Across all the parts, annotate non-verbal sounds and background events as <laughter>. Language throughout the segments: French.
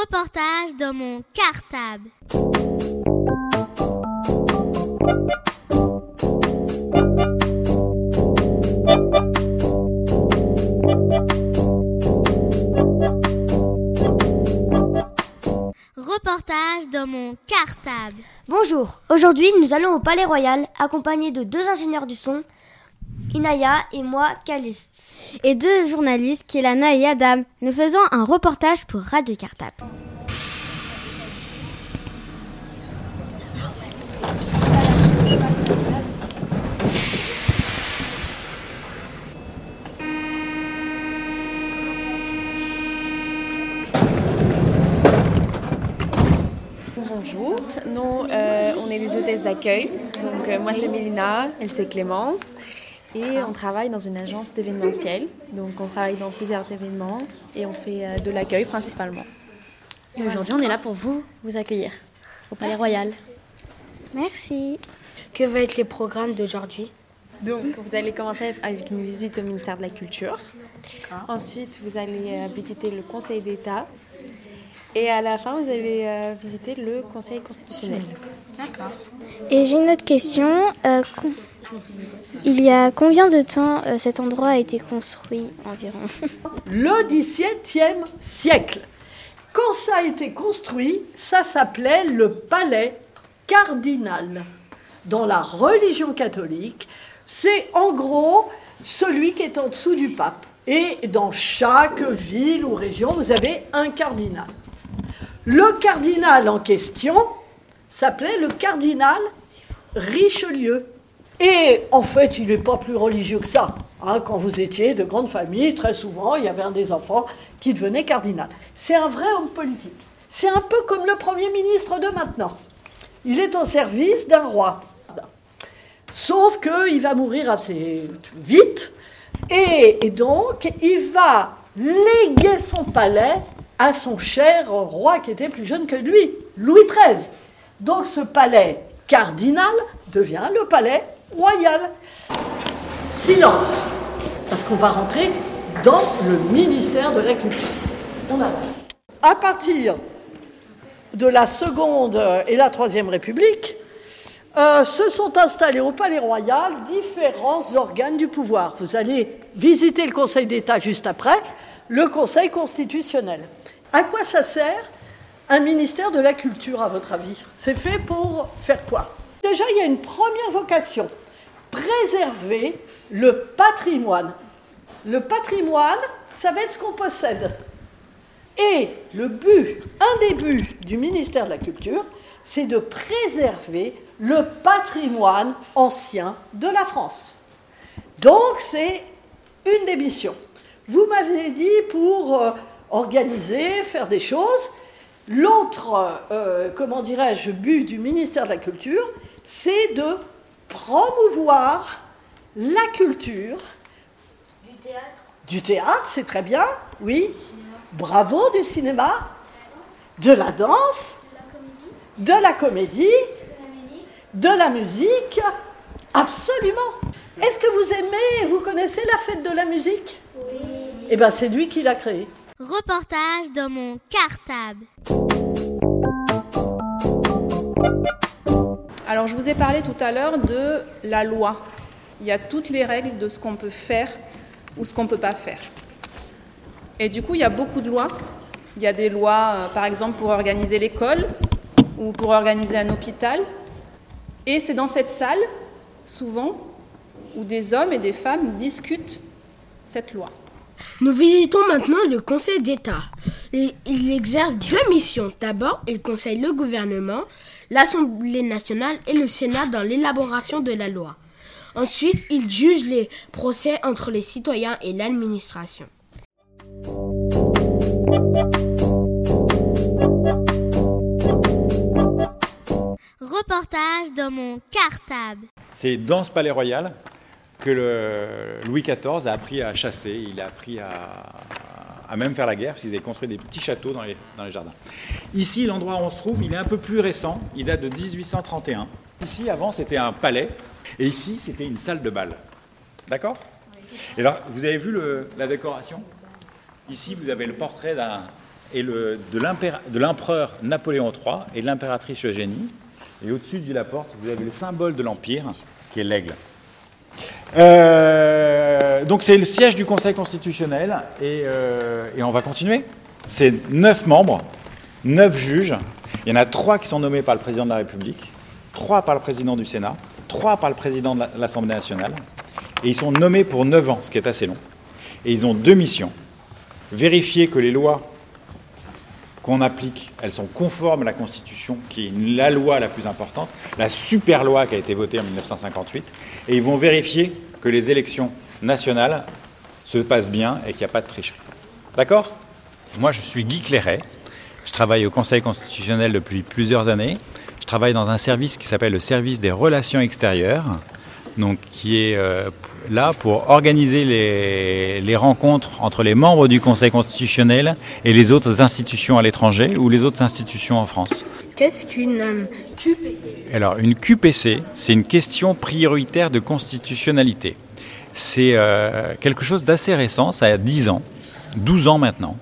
Reportage dans mon cartable. Reportage dans mon cartable. Bonjour, aujourd'hui nous allons au Palais Royal accompagnés de deux ingénieurs du son, Inaya et moi, Caliste. Et deux journalistes, Kelana et Adam. Nous faisons un reportage pour Radio Cartable. Bonjour, nous euh, on est des hôtesses d'accueil. Donc euh, moi c'est Mélina, elle c'est Clémence. Et on travaille dans une agence d'événementiel. Donc on travaille dans plusieurs événements et on fait euh, de l'accueil principalement. Et aujourd'hui on est là pour vous, vous accueillir au Palais Royal. Merci. Que va être les programmes d'aujourd'hui? Donc vous allez commencer avec une visite au ministère de la Culture. Ensuite vous allez visiter le Conseil d'État. Et à la fin, vous allez euh, visiter le Conseil constitutionnel. D'accord. Et j'ai une autre question. Euh, il y a combien de temps euh, cet endroit a été construit environ <laughs> Le XVIIe siècle. Quand ça a été construit, ça s'appelait le palais cardinal. Dans la religion catholique, c'est en gros celui qui est en dessous du pape. Et dans chaque ville ou région, vous avez un cardinal. Le cardinal en question s'appelait le cardinal Richelieu. Et en fait, il n'est pas plus religieux que ça. Hein. quand vous étiez de grande famille, très souvent, il y avait un des enfants qui devenait cardinal. C'est un vrai homme politique. C'est un peu comme le Premier ministre de maintenant. Il est au service d'un roi. Sauf qu'il va mourir assez vite. et donc, il va léguer son palais à son cher roi qui était plus jeune que lui, Louis XIII. Donc ce palais cardinal devient le palais royal. Silence, parce qu'on va rentrer dans le ministère de la Culture. On a À partir de la Seconde et la Troisième République, euh, se sont installés au Palais Royal différents organes du pouvoir. Vous allez visiter le Conseil d'État juste après, le Conseil constitutionnel. À quoi ça sert un ministère de la Culture, à votre avis? C'est fait pour faire quoi? Déjà, il y a une première vocation, préserver le patrimoine. Le patrimoine, ça va être ce qu'on possède. Et le but, un des buts du ministère de la Culture, c'est de préserver le patrimoine ancien de la France. Donc, c'est une des missions. Vous m'avez dit pour euh, organiser, faire des choses. L'autre, euh, comment dirais-je, but du ministère de la Culture, c'est de promouvoir la culture. Du théâtre. Du théâtre, c'est très bien, oui. Bravo, du cinéma, de la danse, de la comédie, de la musique, absolument. Est-ce que vous aimez, vous connaissez la fête de la musique? Oui. Eh bien, c'est lui qui l'a créée. Reportage dans mon cartable. Je vous ai parlé tout à l'heure de la loi. Il y a toutes les règles de ce qu'on peut faire ou ce qu'on ne peut pas faire. Et du coup, il y a beaucoup de lois. Il y a des lois, euh, par exemple, pour organiser l'école ou pour organiser un hôpital. Et c'est dans cette salle, souvent, où des hommes et des femmes discutent cette loi. Nous visitons maintenant le Conseil d'État. Il exerce diverses missions. D'abord, il conseille le gouvernement, l'Assemblée nationale et le Sénat dans l'élaboration de la loi. Ensuite, il juge les procès entre les citoyens et l'administration. Reportage dans mon cartable. C'est dans ce palais royal que le Louis XIV a appris à chasser, il a appris à, même faire la guerre, parce qu'ils avaient construit des petits châteaux dans les, dans les jardins. Ici, l'endroit où on se trouve, il est un peu plus récent, il date de 1831. Ici, avant, c'était un palais, et ici, c'était une salle de bal. D'accord? Et alors, vous avez vu la décoration? Ici, vous avez le portrait de l'empereur Napoléon III et de l'impératrice Eugénie. Et au-dessus de la porte, vous avez le symbole de l'Empire, qui est l'aigle. Euh, donc c'est le siège du Conseil constitutionnel, et, euh, et on va continuer. C'est neuf membres, neuf juges. Il y en a trois qui sont nommés par le président de la République, trois par le président du Sénat, trois par le président de l'Assemblée nationale, et ils sont nommés pour neuf ans, ce qui est assez long. Et ils ont deux missions. Vérifier que les lois qu'on applique, elles sont conformes à la Constitution, qui est la loi la plus importante, la super loi qui a été votée en 1958, et ils vont vérifier que les élections nationales se passent bien et qu'il n'y a pas de tricherie. D'accord? Moi, je suis Guy Clairet. Je travaille au Conseil constitutionnel depuis plusieurs années. Je travaille dans un service qui s'appelle le service des relations extérieures, donc qui est euh, là pour organiser les, rencontres entre les membres du Conseil constitutionnel et les autres institutions à l'étranger ou les autres institutions en France. Qu'est-ce qu'une QPC Alors, une QPC, c'est une question prioritaire de constitutionnalité. C'est euh, quelque chose d'assez récent, ça a 10 ans, 12 ans maintenant.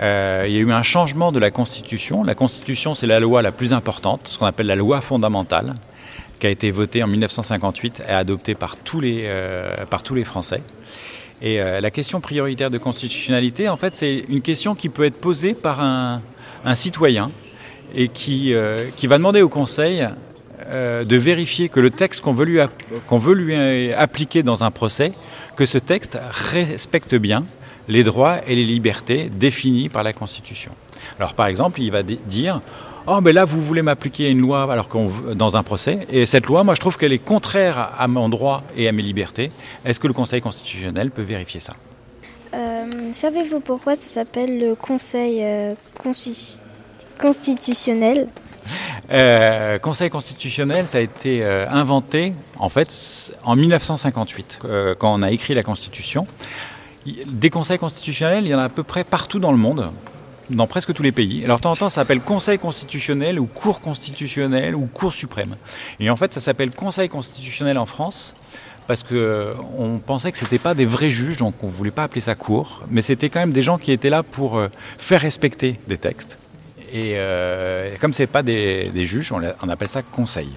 Euh, il y a eu un changement de la Constitution. La Constitution, c'est la loi la plus importante, ce qu'on appelle la loi fondamentale qui a été voté en 1958 et adopté par tous les, euh, par tous les Français. Et la question prioritaire de constitutionnalité, en fait, c'est une question qui peut être posée par un, un citoyen et qui, qui va demander au Conseil de vérifier que le texte qu'on veut, lui lui appliquer dans un procès, que ce texte respecte bien les droits et les libertés définis par la Constitution. Alors par exemple, il va dire Oh, mais là, vous voulez m'appliquer une loi alors dans un procès, et cette loi, moi, je trouve qu'elle est contraire à mon droit et à mes libertés. Est-ce que le Conseil constitutionnel peut vérifier ça? Euh, Savez-vous pourquoi ça s'appelle le Conseil euh, constitutionnel? Euh, Conseil constitutionnel, ça a été inventé en fait en 1958, quand on a écrit la Constitution. Des conseils constitutionnels, il y en a à peu près partout dans le monde dans presque tous les pays. Alors, de temps en temps, ça s'appelle Conseil constitutionnel ou Cour constitutionnelle ou Cour suprême. Et en fait, ça s'appelle Conseil constitutionnel en France parce qu'on euh, pensait que ce n'était pas des vrais juges, donc on voulait pas appeler ça cour, mais c'était quand même des gens qui étaient là pour euh, faire respecter des textes. Et euh, comme ce n'est pas des, juges, on, appelle ça conseil.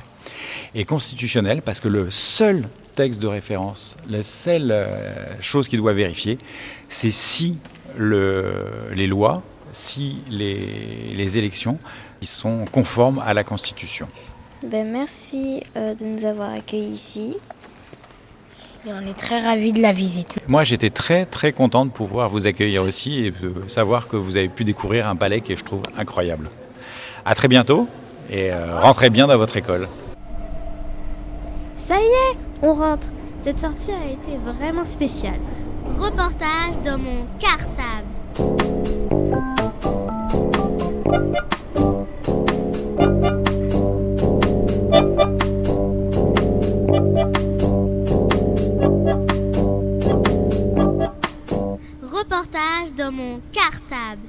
Et constitutionnel parce que le seul texte de référence, la seule chose qu'il doit vérifier, c'est si les lois si les, élections sont conformes à la Constitution. Ben, merci euh, de nous avoir accueillis ici. Et on est très ravis de la visite. Moi, j'étais très très content de pouvoir vous accueillir aussi et de savoir que vous avez pu découvrir un palais que je trouve incroyable. À très bientôt et euh, rentrez bien dans votre école. Ça y est, on rentre. Cette sortie a été vraiment spéciale. Reportage dans mon cartable. reportage dans mon cartable.